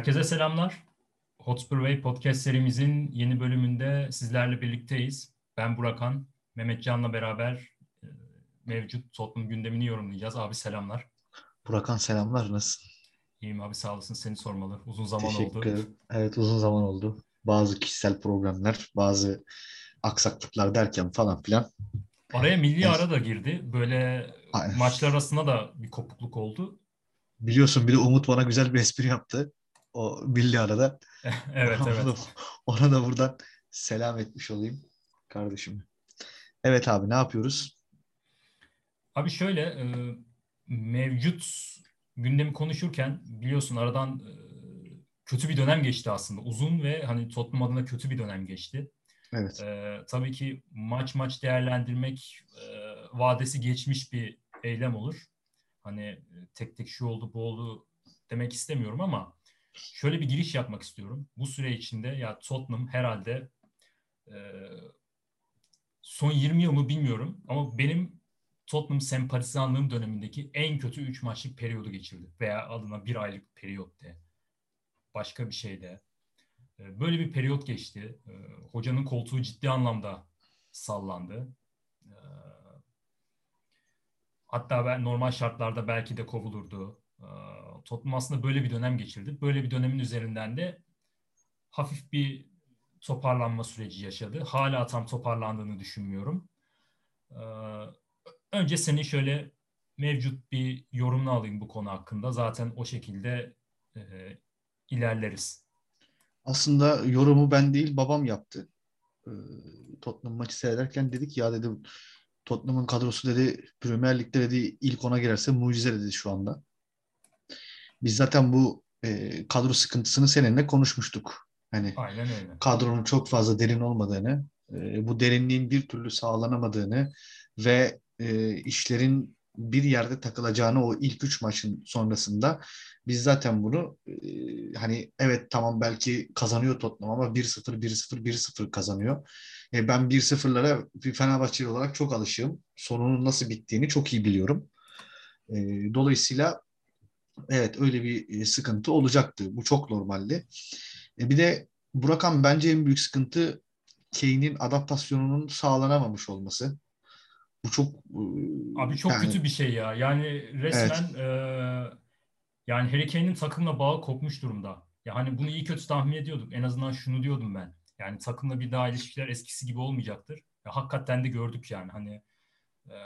Herkese selamlar. Hotspur Way podcast serimizin yeni bölümünde sizlerle birlikteyiz. Ben Burakan, Mehmet Can'la beraber e, mevcut Tottenham gündemini yorumlayacağız. Abi selamlar. Burakan selamlar, nasılsın? İyiyim abi sağ olasın. Seni sormalı. Uzun zaman Teşekkür oldu. ederim. Evet uzun zaman oldu. Bazı kişisel problemler, bazı aksaklıklar derken falan filan. Araya milli Evet. ara da girdi. Böyle Aynen. maçlar arasında da bir kopukluk oldu. Biliyorsun bir de Umut bana güzel bir espri yaptı. O milli arada. evet ona, evet. Da, ona da buradan selam etmiş olayım kardeşim. Evet abi ne yapıyoruz? Abi şöyle e, mevcut gündemi konuşurken biliyorsun aradan e, kötü bir dönem geçti aslında. Uzun ve hani Tottenham adına kötü bir dönem geçti. Evet. E, tabii ki maç maç değerlendirmek e, vadesi geçmiş bir eylem olur. Hani e, tek tek şu oldu bu oldu demek istemiyorum ama şöyle bir giriş yapmak istiyorum. Bu süre içinde ya Tottenham herhalde e, son 20 yıl mı bilmiyorum ama benim Tottenham sempatizanlığım dönemindeki en kötü 3 maçlık periyodu geçirdi. Veya adına bir aylık periyot de. Başka bir şey de. Böyle bir periyot geçti. E, Hocanın koltuğu ciddi anlamda sallandı. E, Hatta ben normal şartlarda belki de kovulurdu. E, Tottenham aslında böyle bir dönem geçirdi. Böyle bir dönemin üzerinden de hafif bir toparlanma süreci yaşadı. Hala tam toparlandığını düşünmüyorum. E, Önce senin şöyle mevcut bir yorumunu alayım bu konu hakkında. Zaten o şekilde e, ilerleriz. Aslında yorumu ben değil babam yaptı. Ee, Tottenham maçı seyrederken dedik ya dedi Tottenham'ın kadrosu dedi Premier Lig'de dedi ilk ona girerse mucize dedi şu anda. Biz zaten bu e, kadro sıkıntısını seninle konuşmuştuk. Hani Aynen öyle. kadronun çok fazla derin olmadığını, e, bu derinliğin bir türlü sağlanamadığını ve e, işlerin bir yerde takılacağını o ilk üç maçın sonrasında biz zaten bunu e, hani evet tamam belki kazanıyor Tottenham ama 1-0, 1-0, 1-0 kazanıyor. E, ben 1-0'lara bir Fenerbahçeli olarak çok alışığım. Sonunun nasıl bittiğini çok iyi biliyorum. E, dolayısıyla evet öyle bir e, sıkıntı olacaktı. Bu çok normaldi. E, bir de Burakan bence en büyük sıkıntı Kane'in adaptasyonunun sağlanamamış olması. Bu çok e, Abi çok yani- kötü bir şey ya. Yani resmen e, yani Harry Kane'in takımla bağı kopmuş durumda. Ya hani bunu iyi kötü tahmin ediyorduk. En azından şunu diyordum ben. Yani takımla bir daha ilişkiler eskisi gibi olmayacaktır. Ya hakikaten de gördük yani. Hani e,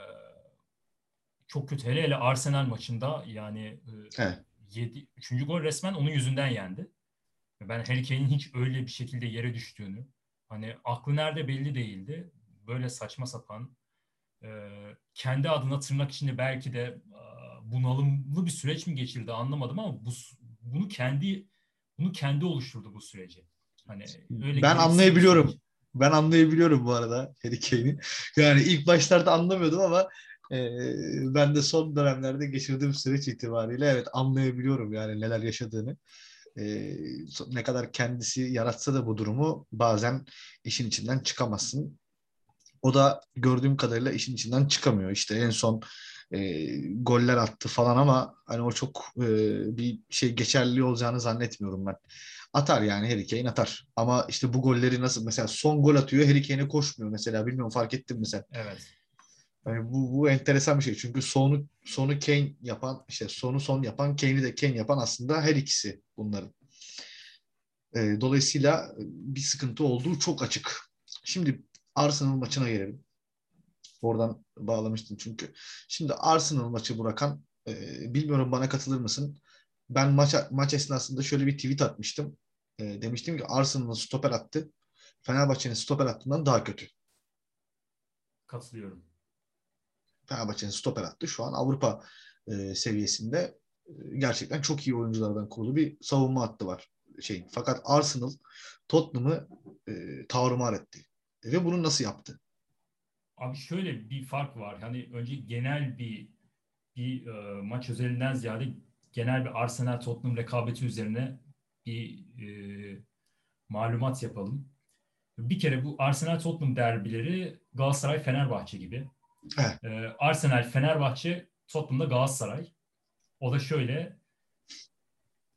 çok kötü. Hele hele Arsenal maçında yani e, Evet. 7, 3. gol resmen onun yüzünden yendi. Ben Harry Kane'in hiç öyle bir şekilde yere düştüğünü hani aklı nerede belli değildi. Böyle saçma sapan e, kendi adına tırnak içinde belki de bunalımlı bir süreç mi geçirdi anlamadım ama bu bunu kendi bunu kendi oluşturdu bu süreci. Hani öyle Ben anlayabiliyorum. süreç. Ben anlayabiliyorum bu arada Harry Kane'i. Yani ilk başlarda anlamıyordum ama e, ben de son dönemlerde geçirdiğim süreç itibariyle evet anlayabiliyorum yani neler yaşadığını. E, so- ne kadar kendisi yaratsa da bu durumu bazen işin içinden çıkamazsın. O da gördüğüm kadarıyla işin içinden çıkamıyor. İşte en son e, goller attı falan ama hani o çok e, bir şey geçerli olacağını zannetmiyorum ben. Atar yani Harry Kane atar. Ama işte bu golleri nasıl mesela son gol atıyor Harry Kane'e koşmuyor mesela bilmiyorum fark ettin mi sen? Evet. Yani bu, bu enteresan bir şey. Çünkü sonu sonu Kane yapan işte sonu son yapan Kane'i de Kane yapan aslında her ikisi bunların. E, dolayısıyla bir sıkıntı olduğu çok açık. Şimdi Arsenal maçına gelelim. Oradan bağlamıştım çünkü. Şimdi Arsenal maçı bırakan bilmiyorum bana katılır mısın? Ben maç maç esnasında şöyle bir tweet atmıştım. E, demiştim ki Arsenal'ın stoper attı. Fenerbahçe'nin stoper attığından daha kötü. Katılıyorum. Fenerbahçe'nin stoper attı. Şu an Avrupa e, seviyesinde e, gerçekten çok iyi oyunculardan kurulu bir savunma hattı var. Şey, fakat Arsenal Tottenham'ı e, tarumar etti. Ve bunu nasıl yaptı? Abi şöyle bir fark var. Hani önce genel bir bir e, maç özelinden ziyade genel bir Arsenal Tottenham rekabeti üzerine bir e, malumat yapalım. Bir kere bu Arsenal Tottenham derbileri Galatasaray Fenerbahçe gibi. Evet. E, Arsenal Fenerbahçe Tottenham'da Galatasaray. O da şöyle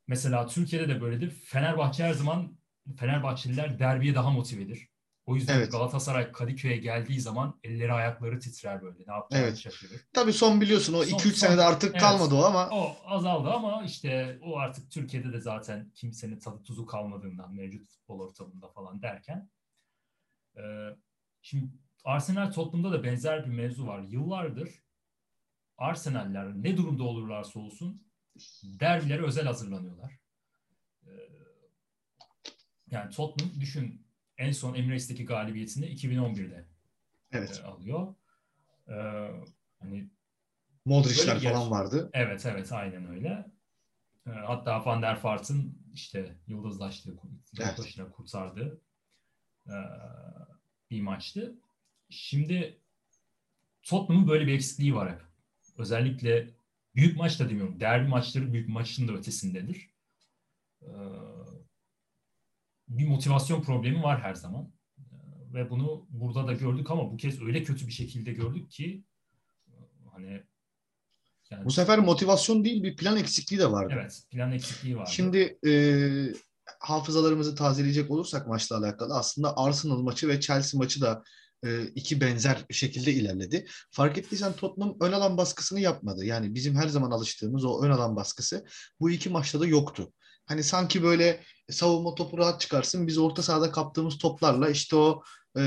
mesela Türkiye'de de böyledir. Fenerbahçe her zaman Fenerbahçeliler derbiye daha motivedir. O yüzden Evet. Galatasaray Kadıköy'e geldiği zaman elleri ayakları titrer böyle. Ne yapacağını Evet. şaşırır. Tabii son biliyorsun o Son- 2-3 son- senede artık evet. kalmadı o ama O azaldı ama işte o artık Türkiye'de de zaten kimsenin tadı tuzu kalmadığından mevcut futbol ortamında falan derken. e, şimdi Arsenal Tottenham'da da benzer bir mevzu var. Yıllardır Arsenal'ler ne durumda olurlarsa olsun derbilere özel hazırlanıyorlar. E, yani Tottenham düşün en son Emirates'teki galibiyetini 2011'de evet e, alıyor. E, hani Modric'ler falan yer. vardı. Evet evet aynen öyle. Ee, Hatta Van der Vaart'ın işte yıldızlaştığı, Evet. kurtardığı ee, bir maçtı. Şimdi Tottenham'ın böyle bir eksikliği var hep. Özellikle büyük maç da demiyorum. Derbi maçları büyük maçın da ötesindedir. Ee, Bir motivasyon problemi var her zaman. Ee, Ve bunu burada da gördük ama bu kez öyle kötü bir şekilde gördük ki hani yani Bu sefer motivasyon değil bir plan eksikliği de vardı. Evet, plan eksikliği vardı. Şimdi e, hafızalarımızı tazeleyecek olursak maçla alakalı aslında Arsenal maçı ve Chelsea maçı da e, iki benzer şekilde ilerledi. Fark ettiysen Tottenham ön alan baskısını yapmadı. Yani bizim her zaman alıştığımız o ön alan baskısı bu iki maçta da yoktu. Hani sanki böyle savunma topu rahat çıkarsın. Biz orta sahada kaptığımız toplarla işte o e,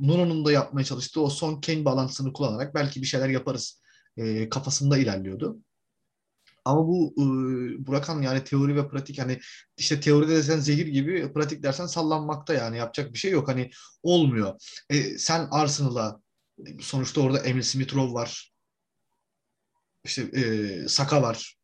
Nuno'nun da yapmaya çalıştığı o son Kane balansını kullanarak belki bir şeyler yaparız e, kafasında ilerliyordu. Ama bu e, Burakan yani teori ve pratik hani işte teoride desen zehir gibi pratik dersen sallanmakta yani yapacak bir şey yok. Hani olmuyor. E, sen Arsenal'a sonuçta orada Emil Smith Rowe var. İşte e, Saka var.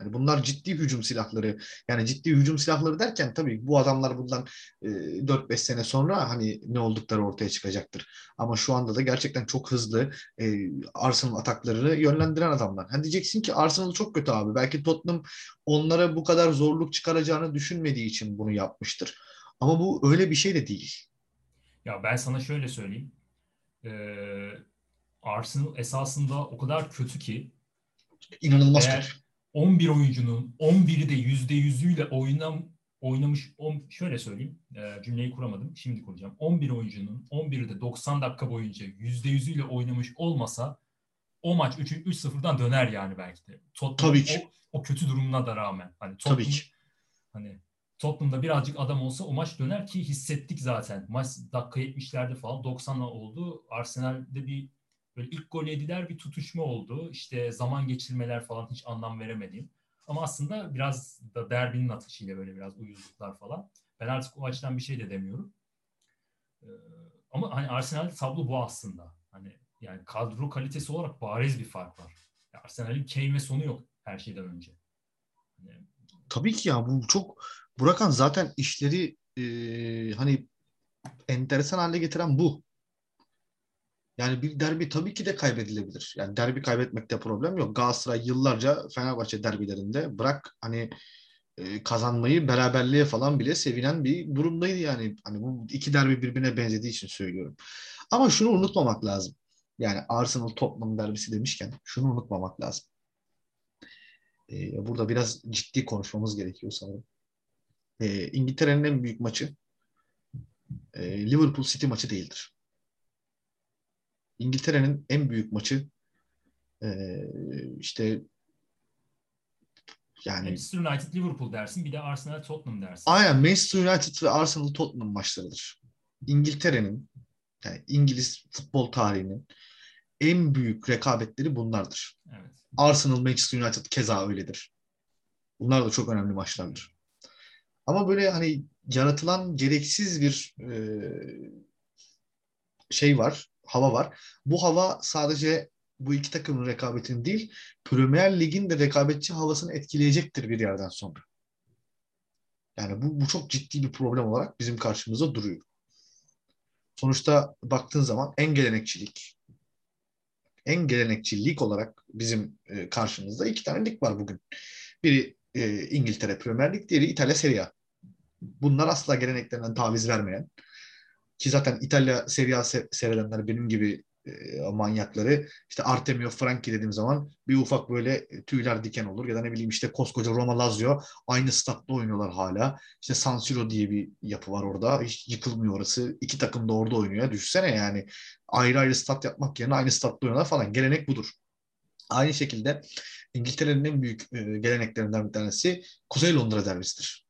Yani bunlar ciddi hücum silahları. Yani ciddi hücum silahları derken tabii bu adamlar bundan e, 4-5 sene sonra hani ne oldukları ortaya çıkacaktır. Ama şu anda da gerçekten çok hızlı e, Arsenal ataklarını yönlendiren adamlar. Hani diyeceksin ki Arsenal çok kötü abi. Belki Tottenham onlara bu kadar zorluk çıkaracağını düşünmediği için bunu yapmıştır. Ama bu öyle bir şey de değil. Ya ben sana şöyle söyleyeyim. Ee, Arsenal esasında o kadar kötü ki İnanılmaz Eğer- kötü. 11 oyuncunun 11'i de %100'üyle oynam, oynamış on, şöyle söyleyeyim e, cümleyi kuramadım şimdi kuracağım 11 oyuncunun 11'i de 90 dakika boyunca %100'üyle oynamış olmasa o maç 3 3-0'dan döner yani belki de. Tottenham Tabii ki. O, o kötü durumuna da rağmen hani Tabii ki. hani Tottenham'da birazcık adam olsa o maç döner ki hissettik zaten. Maç dakika 70'lerde falan 90'la oldu. Arsenal'de bir böyle ilk gol yediler bir tutuşma oldu. İşte zaman geçirmeler falan hiç anlam veremediğim. Ama aslında biraz da derbinin atışıyla böyle biraz uyuzluklar falan. Ben artık o açıdan bir şey de demiyorum. Ee, ama hani Arsenal tablo bu aslında. Hani yani kadro kalitesi olarak bariz bir fark var. Ya Arsenal'in ve sonu yok her şeyden önce. Hani Tabii ki ya bu çok Burakan zaten işleri e, hani enteresan hale getiren bu. Yani bir derbi tabii ki de kaybedilebilir. Yani derbi kaybetmekte problem yok. Galatasaray yıllarca Fenerbahçe derbilerinde bırak hani e, kazanmayı beraberliğe falan bile sevinen bir durumdaydı yani. Hani bu iki derbi birbirine benzediği için söylüyorum. Ama şunu unutmamak lazım. Yani Arsenal Tottenham derbisi demişken şunu unutmamak lazım. E, burada biraz ciddi konuşmamız gerekiyor sanırım. E, İngiltere'nin en büyük maçı e, Liverpool City maçı değildir. İngiltere'nin en büyük maçı e, işte yani Manchester United Liverpool dersin bir de Arsenal Tottenham dersin. aynen Manchester United ve Arsenal Tottenham maçlarıdır. İngiltere'nin yani İngiliz futbol tarihinin en büyük rekabetleri bunlardır. Evet. Arsenal Manchester United keza öyledir. Bunlar da çok önemli maçlardır. Ama böyle hani yaratılan gereksiz bir e, şey var, hava var. Bu hava sadece bu iki takımın rekabetini değil, Premier Lig'in de rekabetçi havasını etkileyecektir bir yerden sonra. Yani bu, bu çok ciddi bir problem olarak bizim karşımızda duruyor. Sonuçta baktığın zaman en gelenekçilik, en gelenekçi lig olarak bizim e, karşımızda iki tane lig var bugün. Biri e, İngiltere Premier Lig, diğeri İtalya Serie A. Bunlar asla geleneklerinden taviz vermeyen ki zaten İtalya Serie A se- seyredenler benim gibi e, manyakları. İşte Artemio Franki dediğim zaman bir ufak böyle tüyler diken olur. Ya da ne bileyim işte koskoca Roma Lazio aynı statta oynuyorlar hala. İşte San Siro diye bir yapı var orada. Hiç yıkılmıyor orası. İki takım da orada oynuyor. Düşünsene yani ayrı ayrı stat yapmak yerine aynı statta oynuyorlar falan. Gelenek budur. Aynı şekilde İngiltere'nin en büyük e, geleneklerinden bir tanesi Kuzey Londra derbisidir.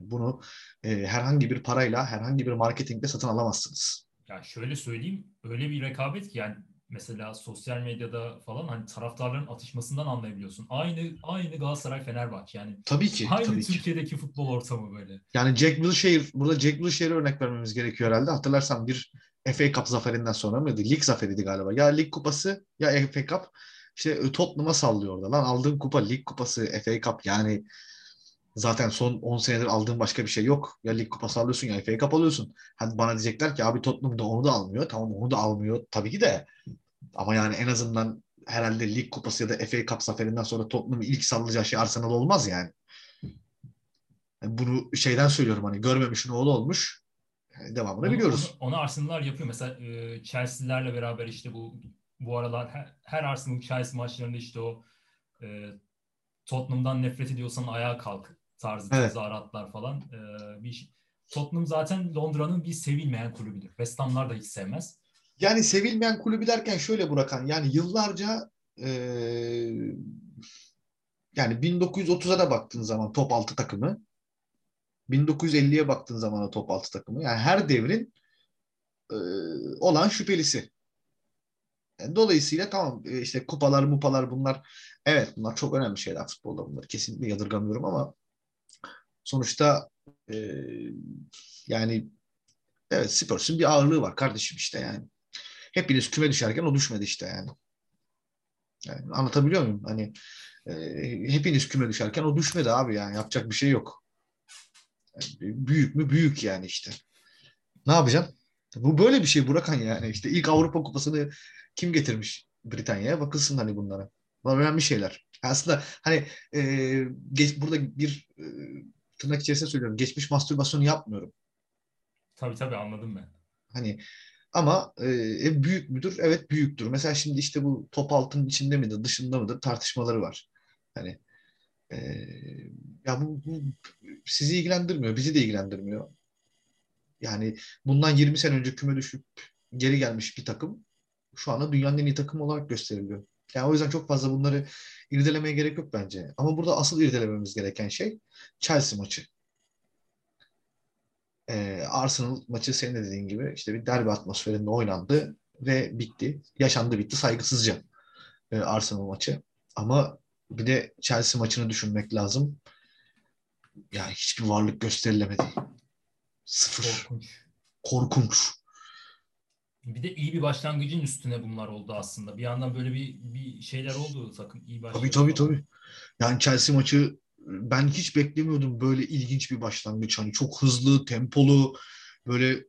Bunu e, herhangi bir parayla, herhangi bir marketingle satın alamazsınız. Ya şöyle söyleyeyim, öyle bir rekabet ki yani mesela sosyal medyada falan hani taraftarların atışmasından anlayabiliyorsun. Aynı aynı Galatasaray Fenerbahçe yani. Tabii ki. Aynı tabii Türkiye'deki ki. futbol ortamı böyle. Yani Jack Wilshere, burada Jack Wilshere'e örnek vermemiz gerekiyor herhalde. Hatırlarsan bir FA Cup zaferinden sonra mıydı? Lig zaferiydi galiba. Ya lig kupası ya FA Cup. İşte Tottenham'a sallıyor orada. Lan aldığın kupa lig kupası, FA Cup yani zaten son 10 senedir aldığın başka bir şey yok. Ya lig kupası alıyorsun ya FA Cup alıyorsun. Hani bana diyecekler ki abi Tottenham da onu da almıyor. Tamam onu da almıyor. Tabii ki de. Ama yani en azından herhalde lig kupası ya da FA Cup zaferinden sonra Tottenham'ın ilk sallayacağı şey Arsenal olmaz yani. yani. Bunu şeyden söylüyorum hani görmemişin oğlu olmuş. Yani devamını Onu, biliyoruz. Onu, onu Arsenal'lar yapıyor. Mesela e, Chelsea'lerle beraber işte bu bu aralar her, her Arsenal Chelsea maçlarında işte o e, Tottenham'dan nefret ediyorsan ayağa kalk tarzı Evet. tezahüratlar falan. E, bir Tottenham zaten Londra'nın bir sevilmeyen kulübüdür. West Ham'lar da hiç sevmez. Yani sevilmeyen kulübü derken şöyle Burakan yani yıllarca eee, yani 1930'a da baktığın zaman top 6 takımı 1950'ye baktığın zaman da top 6 takımı yani her devrin eee, olan şüphelisi. Yani dolayısıyla tamam e, işte kupalar mupalar bunlar evet bunlar çok önemli şeyler futbolda bunları kesinlikle yadırgamıyorum ama sonuçta eee, yani evet Spurs'un bir ağırlığı var kardeşim işte yani hepiniz küme düşerken o düşmedi işte yani. Yani anlatabiliyor muyum? Hani e, hepiniz küme düşerken o düşmedi abi yani yapacak bir şey yok. Yani büyük mü? Büyük yani işte. Ne yapacaksın? Bu böyle bir şey Burakan yani. İşte ilk Avrupa Kupası'nı kim getirmiş Britanya'ya? Bakılsın hani bunlara. Bunlar önemli şeyler. Aslında hani e, geç, burada bir e, tırnak içerisinde söylüyorum. Geçmiş mastürbasyonu yapmıyorum. Tabii tabii anladım ben. Hani ama e, büyük müdür? Evet büyüktür. Mesela şimdi işte bu top altının içinde midir, dışında mıdır tartışmaları var. Hani e, ya bu, bu sizi ilgilendirmiyor, bizi de ilgilendirmiyor. Yani bundan 20 sene önce küme düşüp geri gelmiş bir takım şu anda dünyanın en iyi takımı olarak gösteriliyor. Yani o yüzden çok fazla bunları irdelemeye gerek yok bence. Ama burada asıl irdelememiz gereken şey Chelsea maçı. Ee, Arsenal maçı senin de dediğin gibi işte bir derbi atmosferinde oynandı ve bitti. Yaşandı bitti saygısızca e, Arsenal maçı. Ama bir de Chelsea maçını düşünmek lazım. Yani hiçbir varlık gösterilemedi. Sıfır. Korkunç. Korkunç. Bir de iyi bir başlangıcın üstüne bunlar oldu aslında. Bir yandan böyle bir bir şeyler oldu takım iyi başladı. Tabii tabii falan. tabii. Yani Chelsea maçı ben hiç beklemiyordum böyle ilginç bir başlangıç. Hani çok hızlı, tempolu, böyle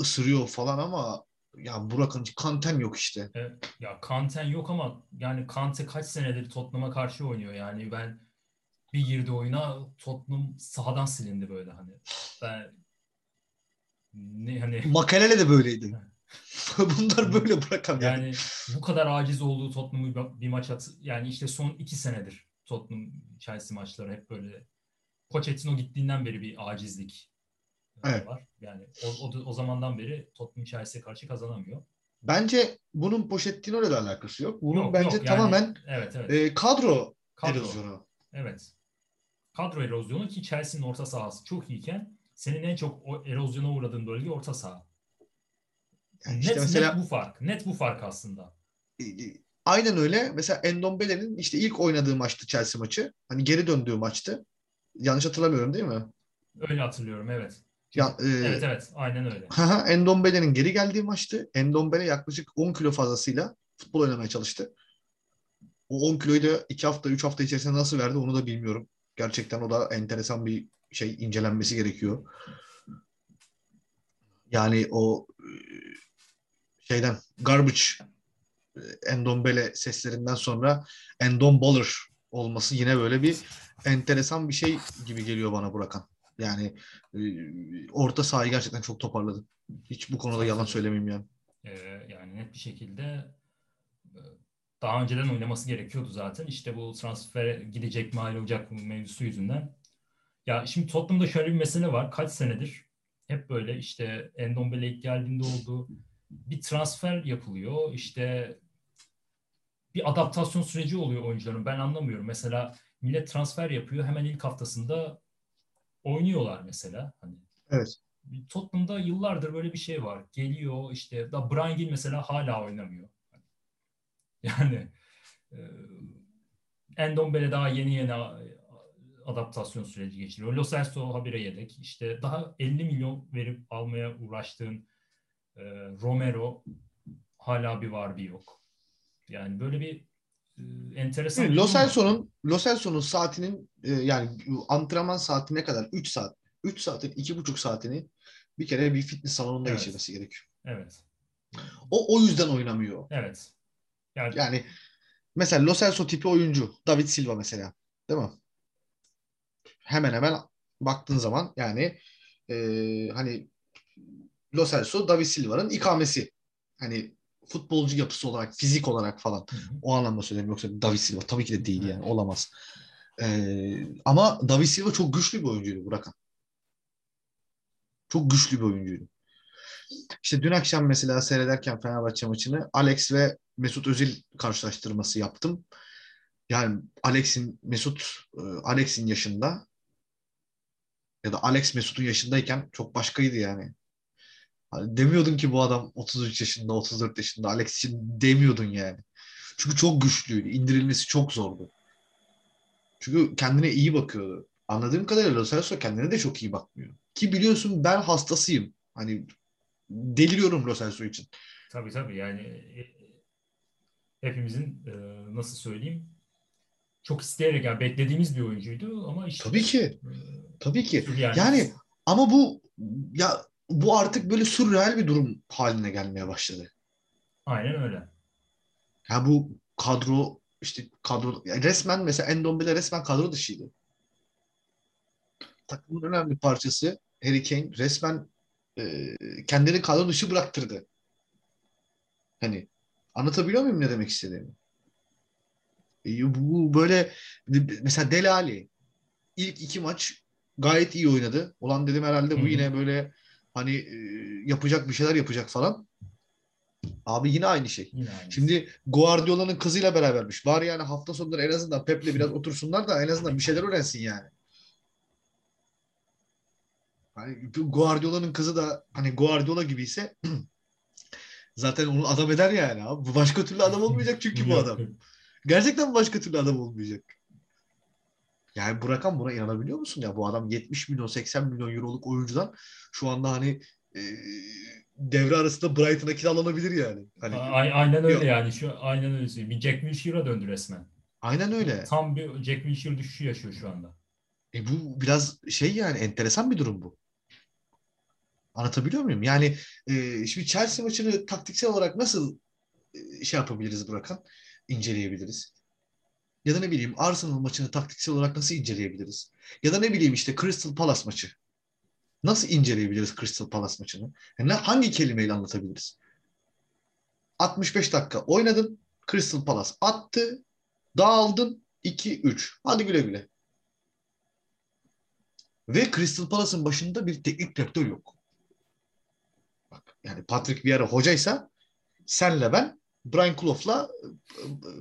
ısırıyor falan ama ya Burak'ın Kanten yok işte. Evet. Ya Kanten yok ama yani Kante kaç senedir Tottenham'a karşı oynuyor yani ben bir girdi oyuna Tottenham sahadan silindi böyle hani. Ben ne hani Makalele de böyleydi. Bunlar böyle Burak'ım yani. yani bu kadar aciz olduğu Tottenham'ı bir- maç at yani işte son iki senedir Tottenham Chelsea maçları hep böyle Pochettino gittiğinden beri bir acizlik Evet. var. Yani o, o, o zamandan beri Tottenham Chelsea'ye karşı kazanamıyor. Bence bunun Pochettino'yla da alakası yok. Bunun Yok, bence yok yani- tamamen Evet evet. e, kadro, Kadro. erozyonu. Evet. Kadro erozyonu ki Chelsea'nin orta sahası çok iyiken senin en çok o erozyona uğradığın bölge orta saha. Yani net, işte mesela net bu fark. Net bu fark aslında. e, e, aynen öyle. Mesela Endombele'nin işte ilk oynadığı maçtı Chelsea maçı. Hani geri döndüğü maçtı. Yanlış hatırlamıyorum değil mi? Öyle hatırlıyorum evet. Ya, e, Evet evet aynen öyle. Endombele'nin geri geldiği maçtı. Endombele yaklaşık 10 kilo fazlasıyla futbol oynamaya çalıştı. O 10 kiloyu da 2 hafta 3 hafta içerisinde nasıl verdi onu da bilmiyorum. Gerçekten o da enteresan bir şey incelenmesi gerekiyor. Yani o e, şeyden garbage e, Endombele seslerinden sonra Endomballer olması yine böyle bir enteresan bir şey gibi geliyor bana Burakan. Yani e, orta sahayı gerçekten çok toparladı. Hiç bu konuda yalan söylemeyeyim yani. Ee, yani net bir şekilde e, daha önceden oynaması gerekiyordu zaten. İşte bu transfer gidecek mi ayrılacak mı mevzusu yüzünden. Ya şimdi Tottenham'da şöyle bir mesele var. Kaç senedir hep böyle işte Endombele ilk geldiğinde oldu. Bir transfer yapılıyor. İşte bir adaptasyon süreci oluyor oyuncuların. Ben anlamıyorum. Mesela millet transfer yapıyor. Hemen ilk haftasında oynuyorlar mesela. Hani Evet. Tottenham'da yıllardır böyle bir şey var. Geliyor işte da Brian Gill mesela hala oynamıyor. Yani e, Endombele daha yeni yeni adaptasyon süreci geçiriyor. Lo Celso habire yedek. İşte daha 50 milyon verip almaya uğraştığın e, Romero hala bir var bir yok. Yani böyle bir e, enteresan. Lo Celso'nun Lo Celso'nun saatinin e, yani antrenman saati ne kadar? 3 saat. 3 saatin 2,5 saatini bir kere bir fitness salonunda evet. geçirmesi gerekiyor. Evet. O o yüzden oynamıyor. Evet. Yani, yani mesela Lo Celso tipi oyuncu. David Silva mesela. Değil mi? Hemen hemen baktığın zaman yani e, hani Lo Celso David Silva'nın ikamesi. Hani futbolcu yapısı olarak, fizik olarak falan. Hı hı. O anlamda söylüyorum. Yoksa David Silva tabii ki de değil yani. Olamaz. Ee, ama David Silva çok güçlü bir oyuncuydu Burakan. Çok güçlü bir oyuncuydu. İşte dün akşam mesela seyrederken Fenerbahçe maçını Alex ve Mesut Özil karşılaştırması yaptım. Yani Alex'in Mesut e, Alex'in yaşında ya da Alex Mesut'un yaşındayken çok başkaydı yani. Hani demiyordun ki bu adam 33 yaşında, 34 yaşında Alex için demiyordun yani. Çünkü çok güçlüydü. İndirilmesi çok zordu. Çünkü kendine iyi bakıyordu. Anladığım kadarıyla Lo Celso kendine de çok iyi bakmıyor. Ki biliyorsun ben hastasıyım. Hani deliriyorum Lo Celso için. Tabii tabii yani e, hepimizin e, nasıl söyleyeyim çok isteyerek yani beklediğimiz bir oyuncuydu ama işte Tabii ki. E, tabii ki. Yani, yani ama bu ya bu artık böyle sürreal bir durum haline gelmeye başladı. Aynen öyle. Ya bu kadro işte kadro yani resmen mesela Endombele resmen kadro dışıydı. Takımın önemli parçası Harry Kane resmen e, kendini kadro dışı bıraktırdı. Hani anlatabiliyor muyum ne demek istediğimi? E, bu böyle mesela Delali ilk iki maç gayet iyi oynadı. Olan dedim herhalde bu yine böyle hani e, yapacak bir şeyler yapacak falan. Abi yine aynı şey. Yine Şimdi Guardiola'nın kızıyla berabermiş. Var yani hafta sonları en azından Pep'le biraz otursunlar da en azından bir şeyler öğrensin yani. Hani Guardiola'nın kızı da hani Guardiola gibi ise zaten onu adam eder yani abi. Başka türlü adam olmayacak çünkü bu adam. Gerçekten başka türlü adam olmayacak. Yani bu rakam buna inanabiliyor musun ya? Bu adam 70 milyon 80 milyon euroluk oyuncudan şu anda hani e, devre arasında Brighton'a kiralanabilir yani. Hani, A- aynen öyle yok. yani. Şu aynen öyle. Bir Jack Wilshere'a döndü resmen. Aynen öyle. Tam bir Jack Wilshere düşüşü yaşıyor şu anda. E bu biraz şey yani enteresan bir durum bu. Anlatabiliyor muyum? Yani e, şimdi Chelsea maçını taktiksel olarak nasıl e, şey yapabiliriz Burakan? İnceleyebiliriz. Ya da ne bileyim Arsenal maçını taktiksel olarak nasıl inceleyebiliriz? Ya da ne bileyim işte Crystal Palace maçı. Nasıl inceleyebiliriz Crystal Palace maçını? Yani hangi kelimeyle anlatabiliriz? 65 dakika oynadın. Crystal Palace attı. Dağıldın. 2-3. Hadi güle güle. Ve Crystal Palace'ın başında bir teknik direktör yok. Bak yani Patrick Vieira hocaysa senle ben Brian Clough'la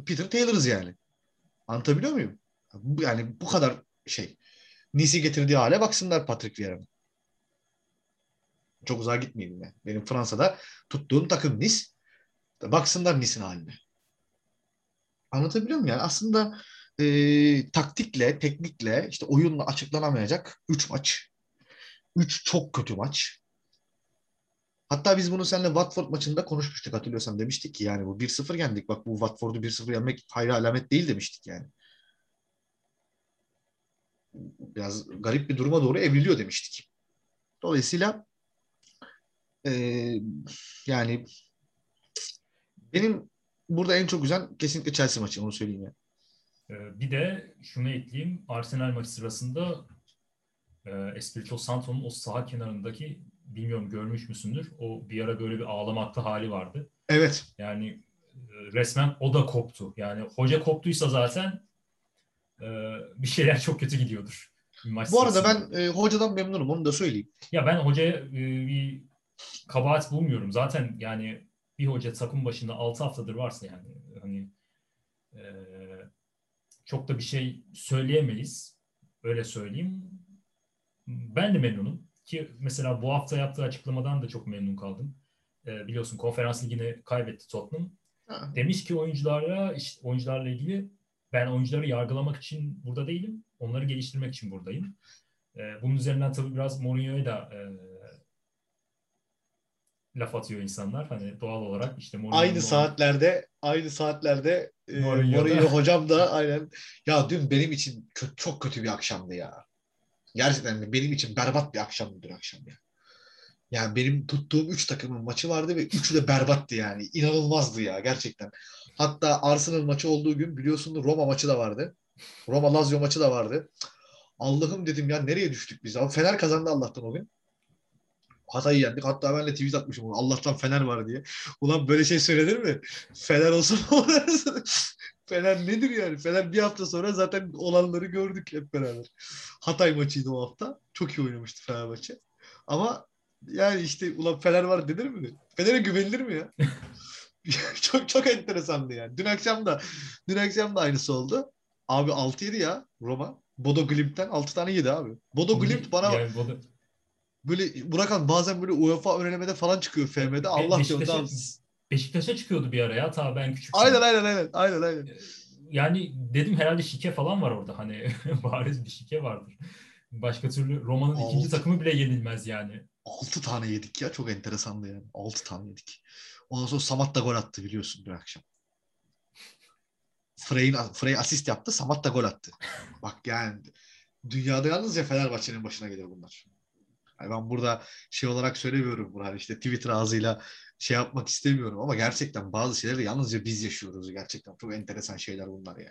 Peter Taylor'ız yani. Anlatabiliyor muyum? Yani bu kadar şey. Nice'i getirdiği hale baksınlar Patrick Vieira'nın. Çok uzağa gitmeyeyim yani. Benim Fransa'da tuttuğum takım Nice. Baksınlar Nice'in haline. Anlatabiliyor muyum yani? Aslında e, taktikle, teknikle, işte oyunla açıklanamayacak 3 maç. 3 çok kötü maç. Hatta biz bunu seninle Watford maçında konuşmuştuk hatırlıyorsan demiştik ki yani bu 1-0 yendik. Bak bu Watford'u 1-0 yenmek hayra alamet değil demiştik yani. Biraz garip bir duruma doğru evriliyor demiştik. Dolayısıyla e, yani benim burada en çok güzel kesinlikle Chelsea maçı onu söyleyeyim ya. Yani. Bir de şunu ekleyeyim. Arsenal maçı sırasında e, Espirito Santo'nun o sağ kenarındaki bilmiyorum görmüş müsündür. O bir ara böyle bir ağlamaklı hali vardı. Evet. Yani e, resmen o da koptu. Yani hoca koptuysa zaten e, bir şeyler çok kötü gidiyordur. Maç Bu arada ben e, hocadan memnunum onu da söyleyeyim. Ya ben hocaya e, bir kabahat bulmuyorum. Zaten yani bir hoca takım başında 6 haftadır varsa yani hani e, çok da bir şey söyleyemeyiz. Öyle söyleyeyim. Ben de memnunum. Ki mesela bu hafta yaptığı açıklamadan da çok memnun kaldım. E, biliyorsun konferans ligini kaybetti Tottenham. Ha. Demiş ki oyunculara işte oyuncularla ilgili ben oyuncuları yargılamak için burada değilim. Onları geliştirmek için buradayım. E, bunun üzerinden tabii biraz Mourinho'ya da e, laf atıyor insanlar. Hani doğal olarak işte Mourinho aynı saatlerde aynı saatlerde e, Mourinho hocam da aynen ya dün benim için kötü, çok kötü bir akşamdı ya. Gerçekten benim için berbat bir akşamdı dün akşam ya. Yani benim tuttuğum 3 takımın maçı vardı ve üçü de berbattı yani. İnanılmazdı ya gerçekten. Hatta Arsenal maçı olduğu gün biliyorsun Roma maçı da vardı. Roma Lazio maçı da vardı. Allah'ım dedim ya nereye düştük biz? Ama Fener kazandı Allah'tan o gün. Hatay'ı yendik. Hatta ben de tweet atmışım. Allah'tan Fener var diye. Ulan böyle şey söylenir mi? Fener olsun Fener nedir yani? Fener bir hafta sonra zaten olanları gördük hep beraber. Hatay maçıydı o hafta. Çok iyi oynamıştı Fenerbahçe. Ama yani işte ulan Fener var denir mi? Fener'e güvenilir mi ya? çok çok enteresandı yani. Dün akşam da dün akşam da aynısı oldu. Abi 6 yedi ya Roma. Bodo Glimt'ten 6 tane yedi abi. Bodo Glimt bana yani Bodo... böyle Burakan bazen böyle UEFA önelemede falan çıkıyor FM'de. Allah diyor tamam. Beşiktaş'a çıkıyordu bir ara ya ta ben küçük. Aynen aynen aynen. Aynen aynen. Ee, yani dedim herhalde şike falan var orada hani bariz bir şike vardır. Başka türlü Roma'nın Altı. ikinci takımı bile yenilmez yani. 6 tane yedik ya çok enteresandı yani. 6 tane yedik. Ondan sonra Samat da gol attı biliyorsun bir akşam. Frey'in Frey asist yaptı, Samat da gol attı. Bak yani dünyada yalnızca Fenerbahçe'nin başına gelir bunlar. Yani ben burada şey olarak söylemiyorum bunu hani işte Twitter ağzıyla şey yapmak istemiyorum ama gerçekten bazı şeyleri yalnızca biz yaşıyoruz gerçekten. Çok enteresan şeyler bunlar yani.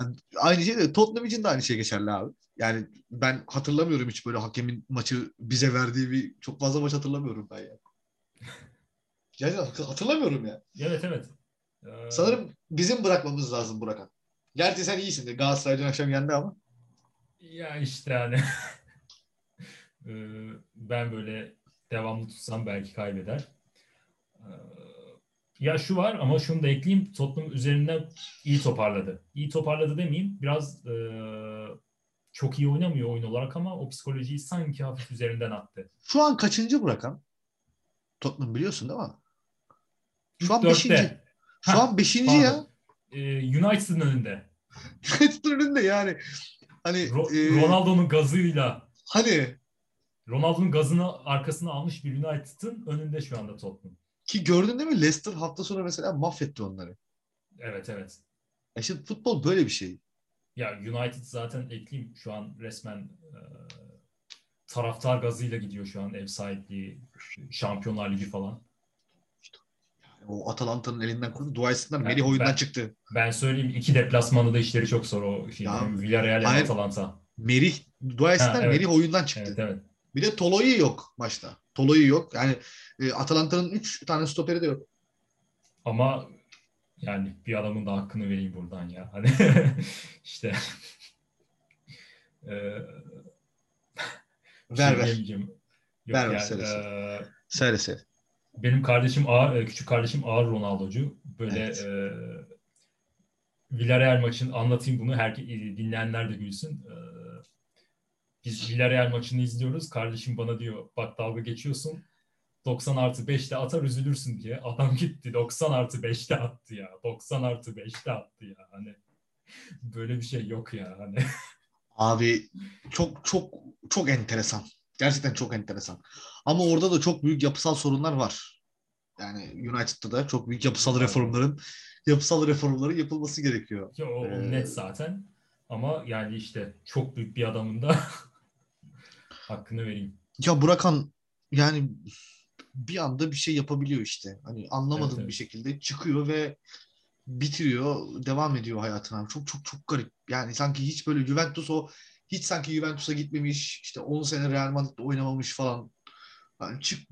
yani aynı şey de Tottenham için de aynı şey geçerli abi. Yani ben hatırlamıyorum hiç böyle hakemin maçı bize verdiği bir çok fazla maç hatırlamıyorum ben yani. Yani hatırlamıyorum ya. Evet evet. Ee... Sanırım bizim bırakmamız lazım Burakan. Gerçi sen iyisin de Galatasaray'dan akşam yendi ama. Ya işte yani. Ee, ben böyle devamlı tutsam belki kaybeder. Ee, ya şu var ama şunu da ekleyeyim. Tottenham üzerinden iyi toparladı. İyi toparladı demeyeyim. Biraz e, çok iyi oynamıyor oyun olarak ama o psikolojiyi sanki hafif üzerinden attı. Şu an kaçıncı bırakan? Tottenham biliyorsun değil mi? Şu an beşinci. Şu an beşinci ya. Ee, United'ın önünde. United'ın önünde yani. Hani Ro- e, Ronaldo'nun gazıyla. Hani Ronaldo'nun gazını arkasına almış bir United'ın önünde şu anda Tottenham. Ki gördün değil mi? Leicester hafta sonu mesela mahvetti onları. Evet evet. E işte futbol böyle bir şey. Ya United zaten ekleyeyim şu an resmen e, taraftar gazıyla gidiyor şu an ev sahipliği, Şampiyonlar Ligi falan. o Atalanta'nın elinden kurdu. Dua etsinler. Yani Melih oyundan ben, çıktı. Ben söyleyeyim iki deplasmanda da işleri çok zor o şey. Villarreal Atalanta. Merih dua etsinler. Evet. Merih oyundan çıktı. Evet, evet. Bir de Tolo'yu yok maçta. Tolo'yu yok. Yani e, Atalanta'nın 3 tane stoperi de yok. Ama yani bir adamın da hakkını vereyim buradan ya. Hani işte e, ver ver. Yok ver ver söyle. E, söyle söyle. Benim kardeşim ağır, e, küçük kardeşim ağır Ronaldo'cu. Böyle evet. e, Villarreal maçını anlatayım bunu. Her, dinleyenler de gülsün. E, biz Villarreal maçını izliyoruz. Kardeşim bana diyor bak dalga geçiyorsun. 90 artı 5'te atar üzülürsün diye. Adam gitti 90 artı 5'te attı ya. 90 artı 5'te attı ya. Hani böyle bir şey yok ya. Hani. Abi çok çok çok enteresan. Gerçekten çok enteresan. Ama orada da çok büyük yapısal sorunlar var. Yani United'da da çok büyük yapısal reformların yapısal reformların yapılması gerekiyor. Ya, o, ee, net zaten. Ama yani işte çok büyük bir adamın da hakkını vereyim. Ya Burakan yani bir anda bir şey yapabiliyor işte. Hani anlamadığım evet, evet. bir şekilde çıkıyor ve bitiriyor, devam ediyor hayatına. Çok çok çok garip. Yani sanki hiç böyle Juventus o hiç sanki Juventus'a gitmemiş, işte 10 sene Real Madrid'de oynamamış falan. Yani çık,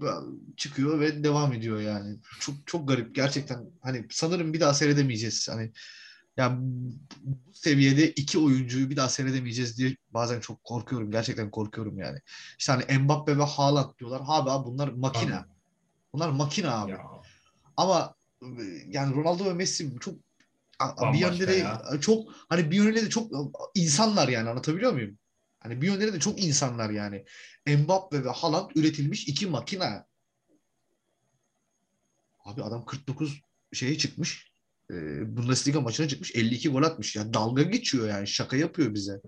çıkıyor ve devam ediyor yani. Çok çok garip gerçekten. Hani sanırım bir daha seyredemeyeceğiz. Hani yani bu seviyede iki oyuncuyu bir daha seyredemeyeceğiz diye bazen çok korkuyorum. Gerçekten korkuyorum yani. İşte hani Mbappe ve Haaland diyorlar. Abi, abi bunlar makine. Abi. Bunlar makine abi. Ya. Ama yani Ronaldo ve Messi çok Bambaşka bir yönde de çok hani bir yönde de çok insanlar yani anlatabiliyor muyum? Hani bir yönde de çok insanlar yani. Mbappe ve Haaland üretilmiş iki makine. Abi adam 49 şeye çıkmış. E, Bundesliga maçına çıkmış. 52 gol atmış. Yani dalga geçiyor yani. Şaka yapıyor bize.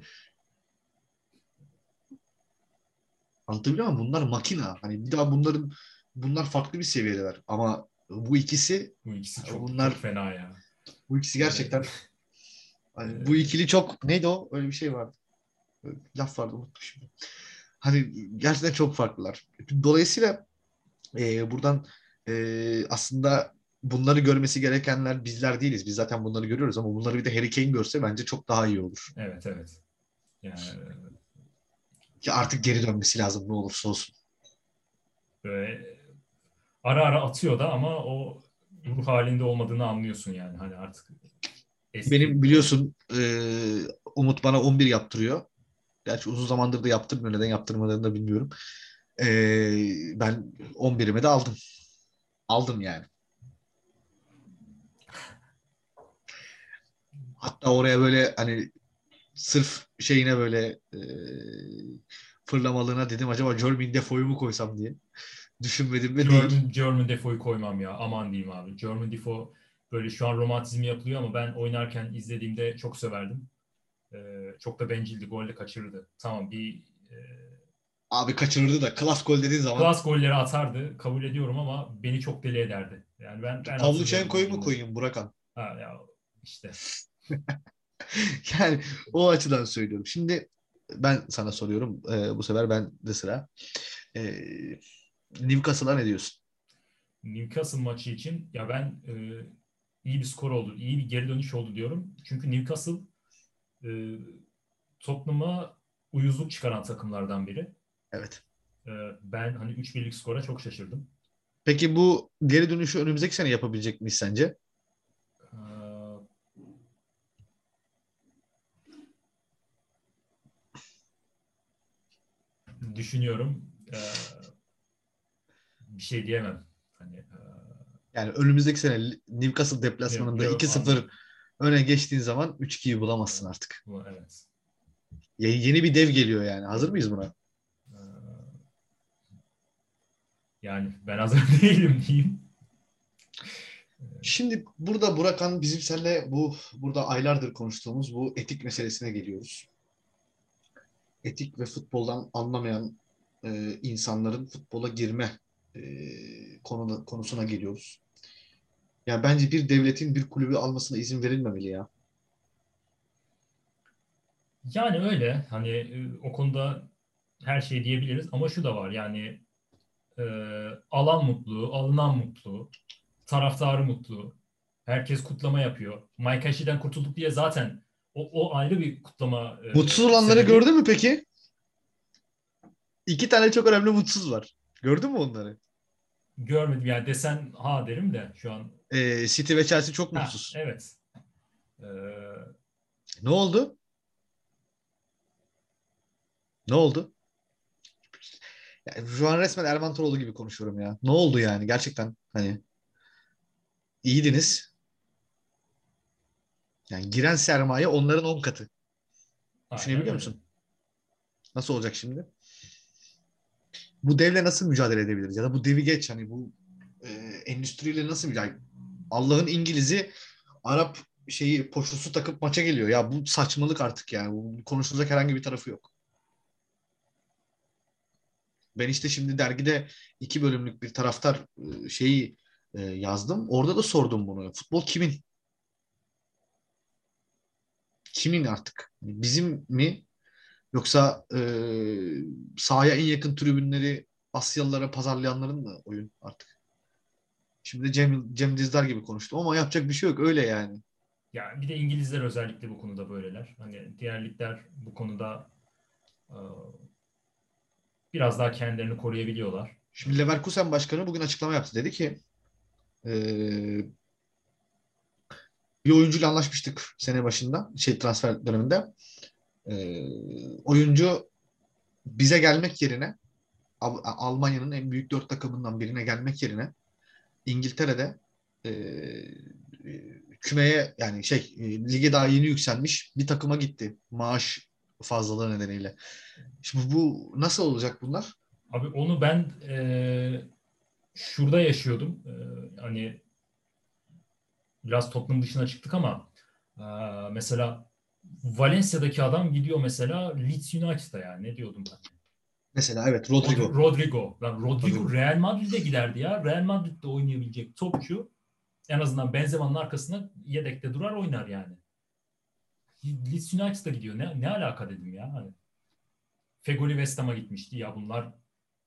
Anlatabiliyor muyum? Bunlar makina. Hani bir daha bunların bunlar farklı bir seviyedeler. Ama bu ikisi bu ikisi çok, bunlar, çok fena ya. Bu ikisi gerçekten hani bu ikili çok neydi o? Öyle bir şey vardı. Laf vardı unutmuşum. Hani gerçekten çok farklılar. Dolayısıyla e, buradan e, aslında bunları görmesi gerekenler bizler değiliz. Biz zaten bunları görüyoruz ama bunları bir de Harry Kane görse bence çok daha iyi olur. Evet evet. Yani ya artık geri dönmesi lazım ne olursa olsun. Böyle ara ara atıyor da ama o ruh halinde olmadığını anlıyorsun yani. Hani artık eski... Benim biliyorsun e, Umut bana 11 yaptırıyor. Gerçi uzun zamandır da yaptırmıyor. Neden yaptırmadığını da bilmiyorum. E, ben 11'imi de aldım. Aldım yani. Hatta oraya böyle hani sırf şeyine böyle e, fırlamalığına dedim acaba Jermaine Defoe'yu mu koysam diye düşünmedim ve German, değil. German Defoe'yu koymam ya. Aman diyeyim abi. German Defoe böyle şu an romantizmi yapılıyor ama ben oynarken izlediğimde çok söverdim. Ee, çok da bencildi. Gol de kaçırırdı. Tamam bir e... Abi kaçırırdı da klas gol dediğin zaman. Klas golleri atardı. Kabul ediyorum ama beni çok deli ederdi. Yani ben, ben Pavluchenko'yu mu koyayım Burakan? Ha ya işte. yani o açıdan söylüyorum. Şimdi ben sana soruyorum. Ee, bu sefer ben de sıra. Ee, Newcastle'a ne diyorsun? Newcastle maçı için ya ben e, iyi bir skor oldu, iyi bir geri dönüş oldu diyorum. Çünkü Newcastle e, Tottenham'a uyuzluk çıkaran takımlardan biri. Evet. E, ben hani 3 birlik skora çok şaşırdım. Peki bu geri dönüşü önümüzdeki sene yapabilecek miyiz sence? Düşünüyorum. E, bir şey diyemem. Hani e, yani önümüzdeki sene Newcastle deplasmanında 2-0 öne geçtiğin zaman 3-2'yi bulamazsın artık. Bu, evet. Yeni bir dev geliyor yani. Hazır mıyız buna? E, yani ben hazır değilim diyeyim. Şimdi burada Burakan bizim seninle bu burada aylardır konuştuğumuz bu etik meselesine geliyoruz. Etik ve futboldan anlamayan e, insanların futbola girme e, konuda, konusuna geliyoruz. Yani bence bir devletin bir kulübü almasına izin verilmemeli ya. Yani öyle. Hani e, o konuda her şey diyebiliriz ama şu da var yani e, alan mutlu, alınan mutlu, taraftarı mutlu. Herkes kutlama yapıyor. Mike Ashley'den kurtulduk diye zaten o, o ayrı bir kutlama. E, mutsuz olanları sebebi. gördün mü peki? İki tane çok önemli mutsuz var. Gördün mü onları? Görmedim yani desen ha derim de şu an. Ee, City ve Chelsea çok mutsuz. Ha, evet. Ee... Ne oldu? Ne oldu? Yani şu an resmen Erman Toroğlu gibi konuşuyorum ya. Ne oldu yani gerçekten hani iyiydiniz. Yani giren sermaye onların 10 katı. Düşünebiliyor musun? Nasıl olacak şimdi? bu devle nasıl mücadele edebiliriz? Ya da bu devi geç hani bu e, endüstriyle nasıl mücadele Allah'ın İngiliz'i Arap şeyi poşusu takıp maça geliyor. Ya bu saçmalık artık yani. Bu konuşulacak herhangi bir tarafı yok. Ben işte şimdi dergide iki bölümlük bir taraftar e, şeyi e, yazdım. Orada da sordum bunu. Futbol kimin? Kimin artık? Bizim mi? Yoksa e, sahaya en yakın tribünleri Asyalılara pazarlayanların mı oyun artık? Şimdi Cem, Cem Dizdar gibi konuştum ama yapacak bir şey yok. Öyle yani. Ya bir de İngilizler özellikle bu konuda böyleler. Hani diğer ligler bu konuda e, biraz daha kendilerini koruyabiliyorlar. Şimdi Leverkusen başkanı bugün açıklama yaptı. Dedi ki e, bir oyuncuyla anlaşmıştık sene başında, şey transfer döneminde. E, oyuncu bize gelmek yerine Al- Almanya'nın en büyük dört takımından birine gelmek yerine İngiltere'de e, kümeye yani şey e, lige daha yeni yükselmiş bir takıma gitti maaş fazlalığı nedeniyle. Şimdi bu nasıl olacak bunlar? Abi onu ben e, şurada yaşıyordum. E, hani biraz toplum dışına çıktık ama e, mesela Valencia'daki adam gidiyor mesela Leeds United'a yani ne diyordum ben? Mesela evet Rodrigo. Rod- Rodrigo. Lan Rodrigo Rodrigo. Real Madrid'e giderdi ya. Real Madrid'de oynayabilecek topçu en azından Benzema'nın arkasında yedekte durar oynar yani. Leeds United'a gidiyor. Ne, ne alaka dedim ya. Hani Fegoli West Ham'a gitmişti. Ya bunlar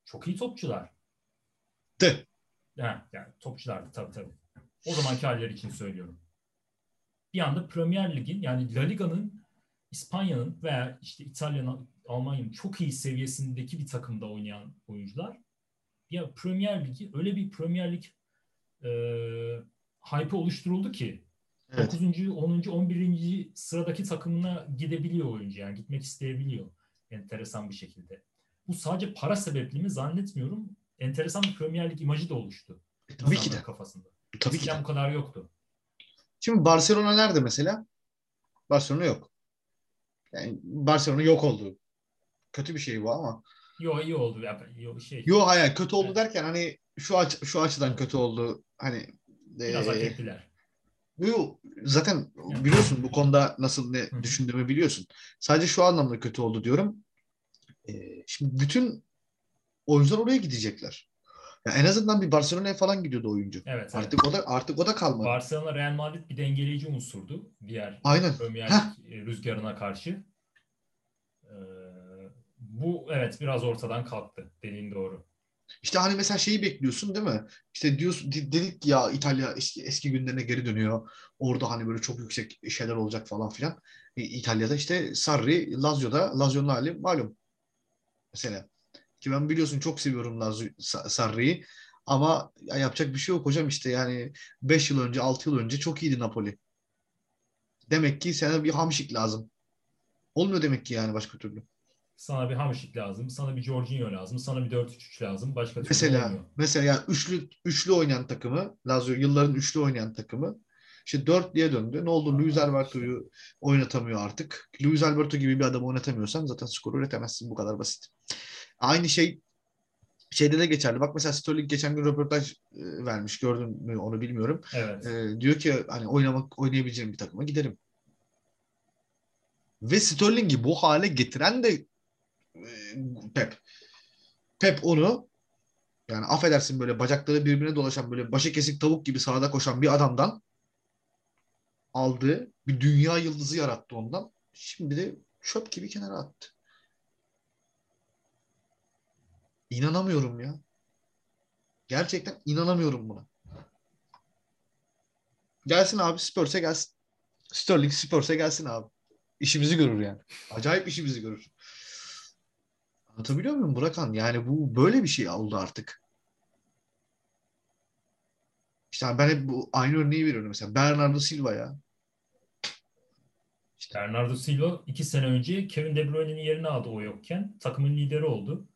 çok iyi topçular. Tı. Ha, yani topçulardı tabii tabii. O zamanki halleri için söylüyorum. Bir anda Premier Lig'in yani La Liga'nın İspanya'nın veya işte İtalya'nın, Almanya'nın çok iyi seviyesindeki bir takımda oynayan oyuncular ya Premier Lig'i öyle bir Premier Lig e, hype oluşturuldu ki Evet. 9. 10. 11. sıradaki takımına gidebiliyor oyuncu yani gitmek isteyebiliyor enteresan bir şekilde. Bu sadece para sebepli mi zannetmiyorum. Enteresan bir Premier Lig imajı da oluştu. E, tabii ki de. Kafasında. Tabii ki bu kadar yoktu. Şimdi Barcelona nerede mesela? Barcelona yok. Yani Barcelona yok oldu. Kötü bir şey bu ama. Yo iyi oldu. Ya, yo, şey, Yo hayır kötü oldu Evet. derken hani şu aç şu açıdan kötü oldu. Hani biraz hak e, ettiler. bu zaten biliyorsun bu konuda nasıl ne hı. düşündüğümü biliyorsun. Sadece şu anlamda kötü oldu diyorum. E, şimdi bütün oyuncular oraya gidecekler. Ya en azından bir Barcelona'ya falan gidiyordu oyuncu. Evet, evet. Artık o da artık o da kalmadı. Barcelona Real Madrid bir dengeleyici unsurdu. Diğer Aynen. Premier e, rüzgarına karşı. Ee, bu evet biraz ortadan kalktı. Dediğin doğru. İşte hani mesela şeyi bekliyorsun değil mi? İşte diyorsun de- dedik ya İtalya eski, eski günlerine geri dönüyor. Orada hani böyle çok yüksek şeyler olacak falan filan. E, İtalya'da işte Sarri, Lazio'da Lazio'nun hali malum. Mesela. Ki ben biliyorsun çok seviyorum Lazio, Sa- Sarri'yi. Ama ya yapacak bir şey yok hocam işte yani 5 yıl önce 6 yıl önce çok iyiydi Napoli. Demek ki sana bir hamşik lazım. Olmuyor demek ki yani başka türlü. Sana bir Hamşik lazım. Sana bir Jorginho lazım. Sana bir 4-3-3 lazım. Başka türlü Mesela olmuyor. mesela ya üçlü üçlü oynayan takımı Lazio yılların üçlü oynayan takımı işte dörtlüye döndü. Ne oldu? Luis Alberto'yu oynatamıyor artık. Luis Alberto gibi bir adamı oynatamıyorsan zaten skor üretemezsin. Bu kadar basit. Aynı şey şeyde de geçerli. Bak mesela Sterling geçen gün röportaj e, vermiş. Gördün mü onu bilmiyorum. Evet. E, diyor ki hani oynamak oynayabileceğim bir takıma giderim. Ve Sterling'i bu hale getiren de e, Pep. Pep onu yani affedersin böyle bacakları birbirine dolaşan böyle başı kesik tavuk gibi sahada koşan bir adamdan aldığı bir dünya yıldızı yarattı ondan. Şimdi de çöp gibi kenara attı. İnanamıyorum ya. Gerçekten inanamıyorum buna. Gelsin abi Spurs'e gelsin. Sterling Spurs'e gelsin abi. İşimizi görür yani. Acayip işimizi görür. Anlatabiliyor muyum Burakan? Yani bu böyle bir şey oldu artık. İşte ben hep bu aynı örneği veriyorum mesela. Bernardo Silva ya. Bernardo Silva iki sene önce Kevin De Bruyne'nin yerini aldı o yokken. Takımın lideri oldu.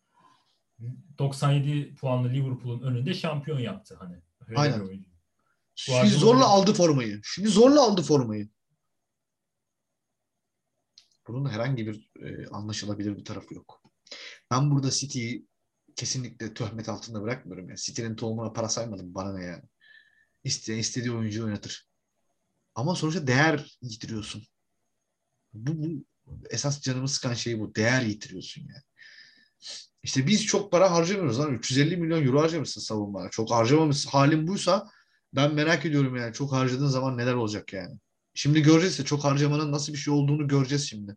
97 puanlı Liverpool'un önünde şampiyon yaptı hani. Öyle Aynen. oyuncu. Şimdi Guardiola- zorla aldı formayı. Şimdi zorla aldı formayı. Bunun herhangi bir e, anlaşılabilir bir tarafı yok. Ben burada City'yi kesinlikle töhmet altında bırakmıyorum. Yani City'nin tohumuna para saymadım. Bana ne yani. İsteyen istediği oyuncuyu oynatır. Ama sonuçta değer yitiriyorsun. Bu, bu esas canımı sıkan şey bu. Değer yitiriyorsun yani. İşte biz çok para harcamıyoruz lan. 350 milyon euro harcamışsın savunmaya. Çok harcamamışsın. Halin buysa ben merak ediyorum yani. Çok harcadığın zaman neler olacak yani. Şimdi göreceğiz ya çok harcamanın nasıl bir şey olduğunu göreceğiz şimdi.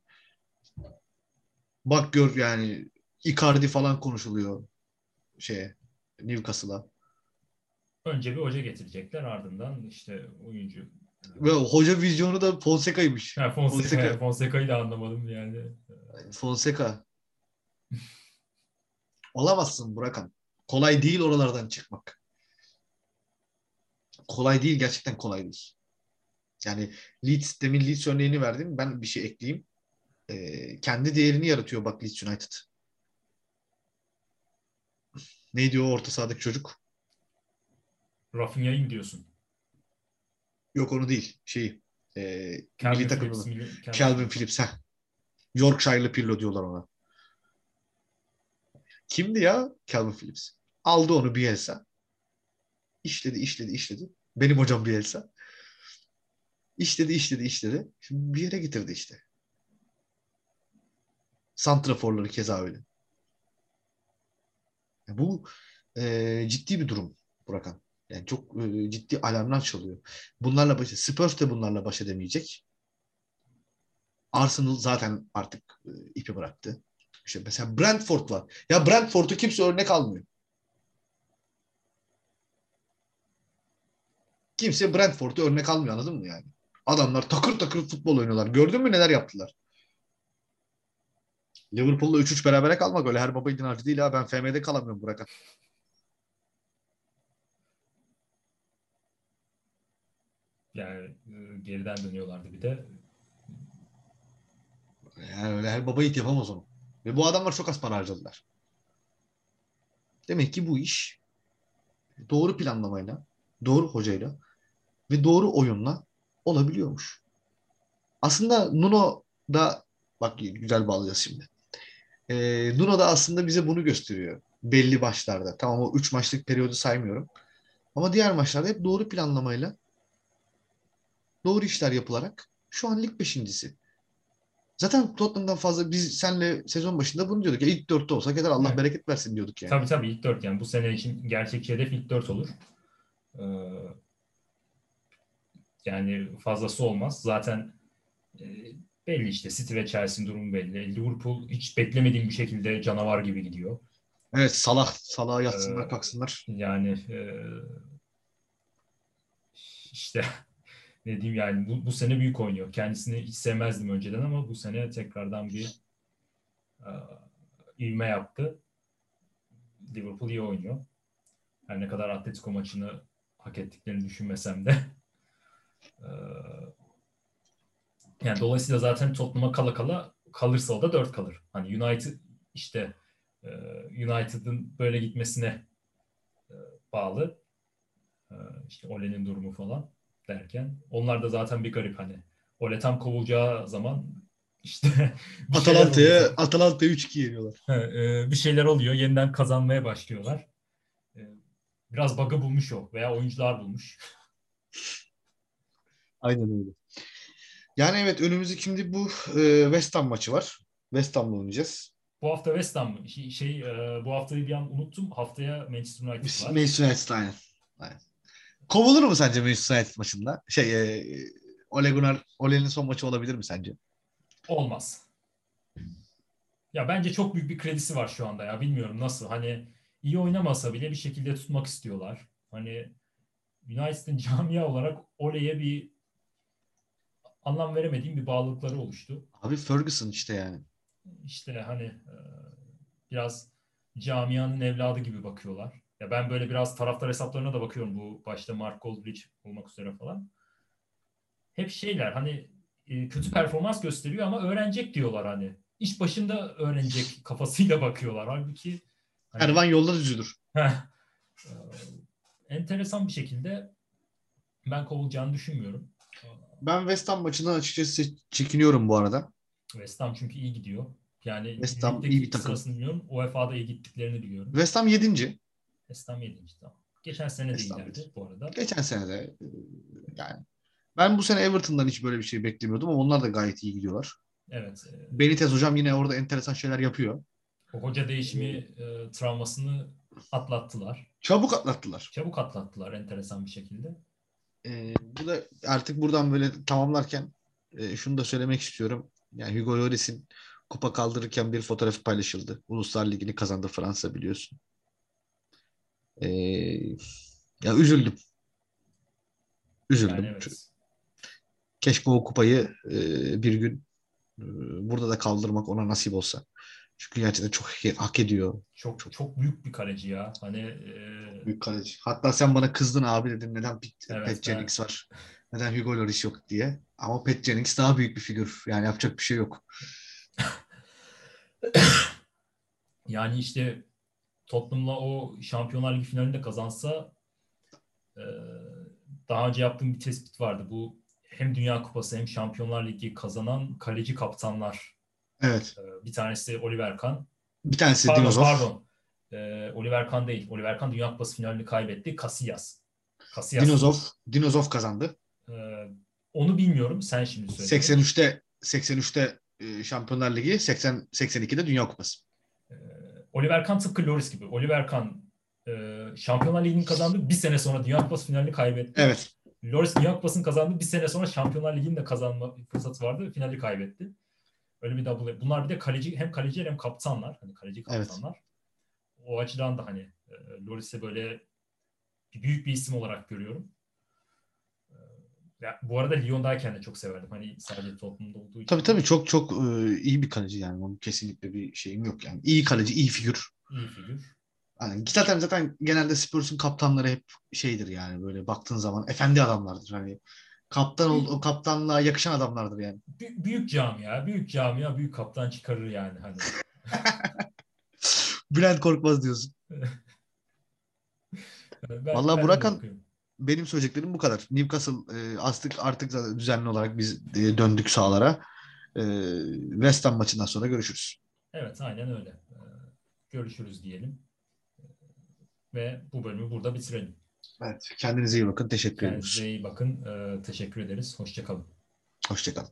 Bak gör yani Icardi falan konuşuluyor şeye Newcastle'a. Önce bir hoca getirecekler ardından işte oyuncu. Ve hoca vizyonu da Fonseca'ymış. Ha, Fonseca, Fonseca. Fonseca'yı da anlamadım yani. Fonseca. Olamazsın Burakan. Kolay değil oralardan çıkmak. Kolay değil gerçekten kolay değil. Yani Leeds, demin Leeds örneğini verdim. Ben bir şey ekleyeyim. Ee, kendi değerini yaratıyor bak Leeds United. Neydi o orta sahadaki çocuk? Rafinha'yı mı diyorsun? Yok onu değil. Şeyi. E, Calvin milli milli- Calvin Calvin Phillips. Heh. Yorkshire'lı Pirlo diyorlar ona. Kimdi ya Calvin Phillips? Aldı onu Bielsa. İşledi, işledi, işledi. Benim hocam Bielsa. İşledi, işledi, işledi. Şimdi bir yere getirdi işte. Santraforları keza öyle. Ya Bu e, ciddi bir durum Burakan. Yani çok e, ciddi alarmlar çalıyor. Bunlarla baş Spurs de bunlarla baş edemeyecek. Arsenal zaten artık e, ipi bıraktı. İşte mesela Brentford var. Ya Brentford'u kimse örnek almıyor. Kimse Brentford'u örnek almıyor anladın mı yani? Adamlar takır takır futbol oynuyorlar. Gördün mü neler yaptılar? Liverpool'la 3-3 berabere kalmak öyle her baba yiğidin harcı değil ha. Ben FM'de kalamıyorum Burak'a. Yani e, geriden dönüyorlardı bir de. Yani öyle her baba yiğit yapamaz onu. Ve bu adamlar çok az para harcadılar. Demek ki bu iş doğru planlamayla, doğru hocayla ve doğru oyunla olabiliyormuş. Aslında Nuno da bak güzel bağlayacağız şimdi. Ee, Nuno da aslında bize bunu gösteriyor. Belli maçlarda. Tamam o 3 maçlık periyodu saymıyorum. Ama diğer maçlarda hep doğru planlamayla doğru işler yapılarak şu an lig beşincisi. Zaten Tottenham'dan fazla biz senle sezon başında bunu diyorduk. Ya ilk dörtte olsak yeter Allah Evet. bereket versin diyorduk yani. Tabii tabii ilk dört yani bu sene için gerçekçi hedef ilk dört olur. Ee, yani fazlası olmaz. Zaten e, belli işte City ve Chelsea'nin durumu belli. Liverpool hiç beklemediğim bir şekilde canavar gibi gidiyor. Evet Salah, Salah'a yatsınlar Ee, kalksınlar. Yani e, işte ne diyeyim yani bu, bu sene büyük oynuyor. Kendisini hiç sevmezdim önceden ama bu sene tekrardan bir e, ivme yaptı. Liverpool iyi oynuyor. Her ne kadar Atletico maçını hak ettiklerini düşünmesem de. E, yani dolayısıyla zaten Tottenham'a kala kala kalırsa o da 4 kalır. Hani United işte e, United'ın böyle gitmesine e, bağlı. E, işte Ole'nin durumu falan derken. Onlar da zaten bir garip hani. Ole tam kovulacağı zaman işte Atalanta'ya. Atalanta'ya 3-2 yeniyorlar. E, bir şeyler oluyor. Yeniden kazanmaya başlıyorlar. E, Biraz bug'ı bulmuş o veya oyuncular bulmuş. Aynen öyle. Yani evet önümüzdeki şimdi bu e, West Ham maçı var. West Ham'la oynayacağız. Bu hafta West Ham mı? Şey, şey, e, bu haftayı bir an unuttum. Haftaya Manchester United var. Manchester United aynen. aynen. Kovulur mu sence Manchester United maçında? Şey e, Ole Gunnar, Ole'nin son maçı olabilir mi sence? Olmaz. Ya bence çok büyük bir kredisi var şu anda ya. Bilmiyorum nasıl. Hani iyi oynamasa bile bir şekilde tutmak istiyorlar. Hani United'ın camia olarak Ole'ye bir anlam veremediğim bir bağlılıkları oluştu. Abi Ferguson işte yani. İşte hani e, biraz camianın evladı gibi bakıyorlar. Ya ben böyle biraz taraftar hesaplarına da bakıyorum bu başta Mark Goldbridge olmak üzere falan. Hep şeyler hani e, kötü performans gösteriyor ama öğrenecek diyorlar hani. İş başında öğrenecek kafasıyla bakıyorlar. Halbuki hani, Ervan yolda düzüdür. Heh. Ee, enteresan bir şekilde ben kovulacağını düşünmüyorum. Ben West Ham maçından açıkçası çekiniyorum bu arada. West Ham çünkü iyi gidiyor. Yani West Ham iyi bir takım. bilmiyorum. UEFA'da iyi gittiklerini biliyorum. West Ham 7. West Ham 7. Tamam. Geçen sene de iyilerdi bu arada. Geçen sene de e, yani ben bu sene Everton'dan hiç böyle bir şey beklemiyordum ama onlar da gayet iyi gidiyorlar. Evet. e, Benitez hocam yine orada enteresan şeyler yapıyor. O hoca değişimi e, travmasını atlattılar. Çabuk atlattılar. Çabuk atlattılar enteresan bir şekilde. E, bu da artık buradan böyle tamamlarken e, şunu da söylemek istiyorum. Yani Hugo Lloris'in kupa kaldırırken bir fotoğrafı paylaşıldı. Uluslar Ligi'ni kazandı Fransa biliyorsun. E, ya üzüldüm. Üzüldüm. Yani evet. Keşke o kupayı e, bir gün e, burada da kaldırmak ona nasip olsa. Çünkü gerçekten çok hak ediyor. Çok çok, çok büyük bir kaleci ya. Hani e... büyük kaleci. Hatta sen bana kızdın abi dedin neden Pet, Evet, Pat Jennings var? Neden Hugo Lloris yok diye. Ama Pat Jennings daha büyük bir figür. Yani yapacak bir şey yok. Yani işte Tottenham'la o Şampiyonlar Ligi finalinde kazansa e, daha önce yaptığım bir tespit vardı. Bu hem Dünya Kupası hem Şampiyonlar Ligi kazanan kaleci kaptanlar. Evet. E, bir tanesi Oliver Kahn. Bir tanesi Pardon, Dinozor. pardon. E, Oliver Kahn değil. Oliver Kahn Dünya Kupası finalini kaybetti. Casillas. Casillas. Dinozov. Dinozov kazandı. E, onu bilmiyorum. Sen şimdi söyle. 83'te 83'te e, Şampiyonlar Ligi, 80 82'de Dünya Kupası. Oliver Kahn tıpkı Loris gibi. Oliver Kahn e, Şampiyonlar Ligi'ni kazandı. Bir sene sonra Dünya Kupası finalini kaybetti. Evet. Loris Dünya Kupası'nı kazandı. Bir sene sonra Şampiyonlar Ligi'ni de kazanma fırsatı vardı. Finali kaybetti. Öyle bir double. Bunlar bir de kaleci hem kaleci hem kaptanlar. Hani kaleci Evet. kaptanlar. O açıdan da hani e, Loris'i böyle bir büyük bir isim olarak görüyorum. Ya, bu arada Lyon'dayken de çok severdim. Hani sadece Tottenham'da olduğu için. Tabii tabii çok çok e, iyi bir kaleci yani. Onun kesinlikle bir şeyim yok yani. İyi kaleci, iyi figür. İyi figür. Hani zaten zaten genelde Spurs'un kaptanları hep şeydir yani böyle baktığın zaman efendi adamlardır. Hani kaptan ol, o kaptanlığa yakışan adamlardır yani. Bü- büyük camia, büyük camia büyük kaptan çıkarır yani hani. Bülent Korkmaz diyorsun. Ben, Vallahi ben Burakan-. Benim söyleyeceklerim bu kadar. Newcastle e, artık artık zaten düzenli olarak biz e, döndük sahalara. E, West Ham maçından sonra görüşürüz. Evet aynen öyle. Ee, Görüşürüz diyelim. Ee, Ve bu bölümü burada bitirelim. Evet. Kendinize iyi bakın. Teşekkür ediyoruz. Kendinize iyi bakın. Ee, Teşekkür ederiz. Hoşçakalın. Hoşçakalın.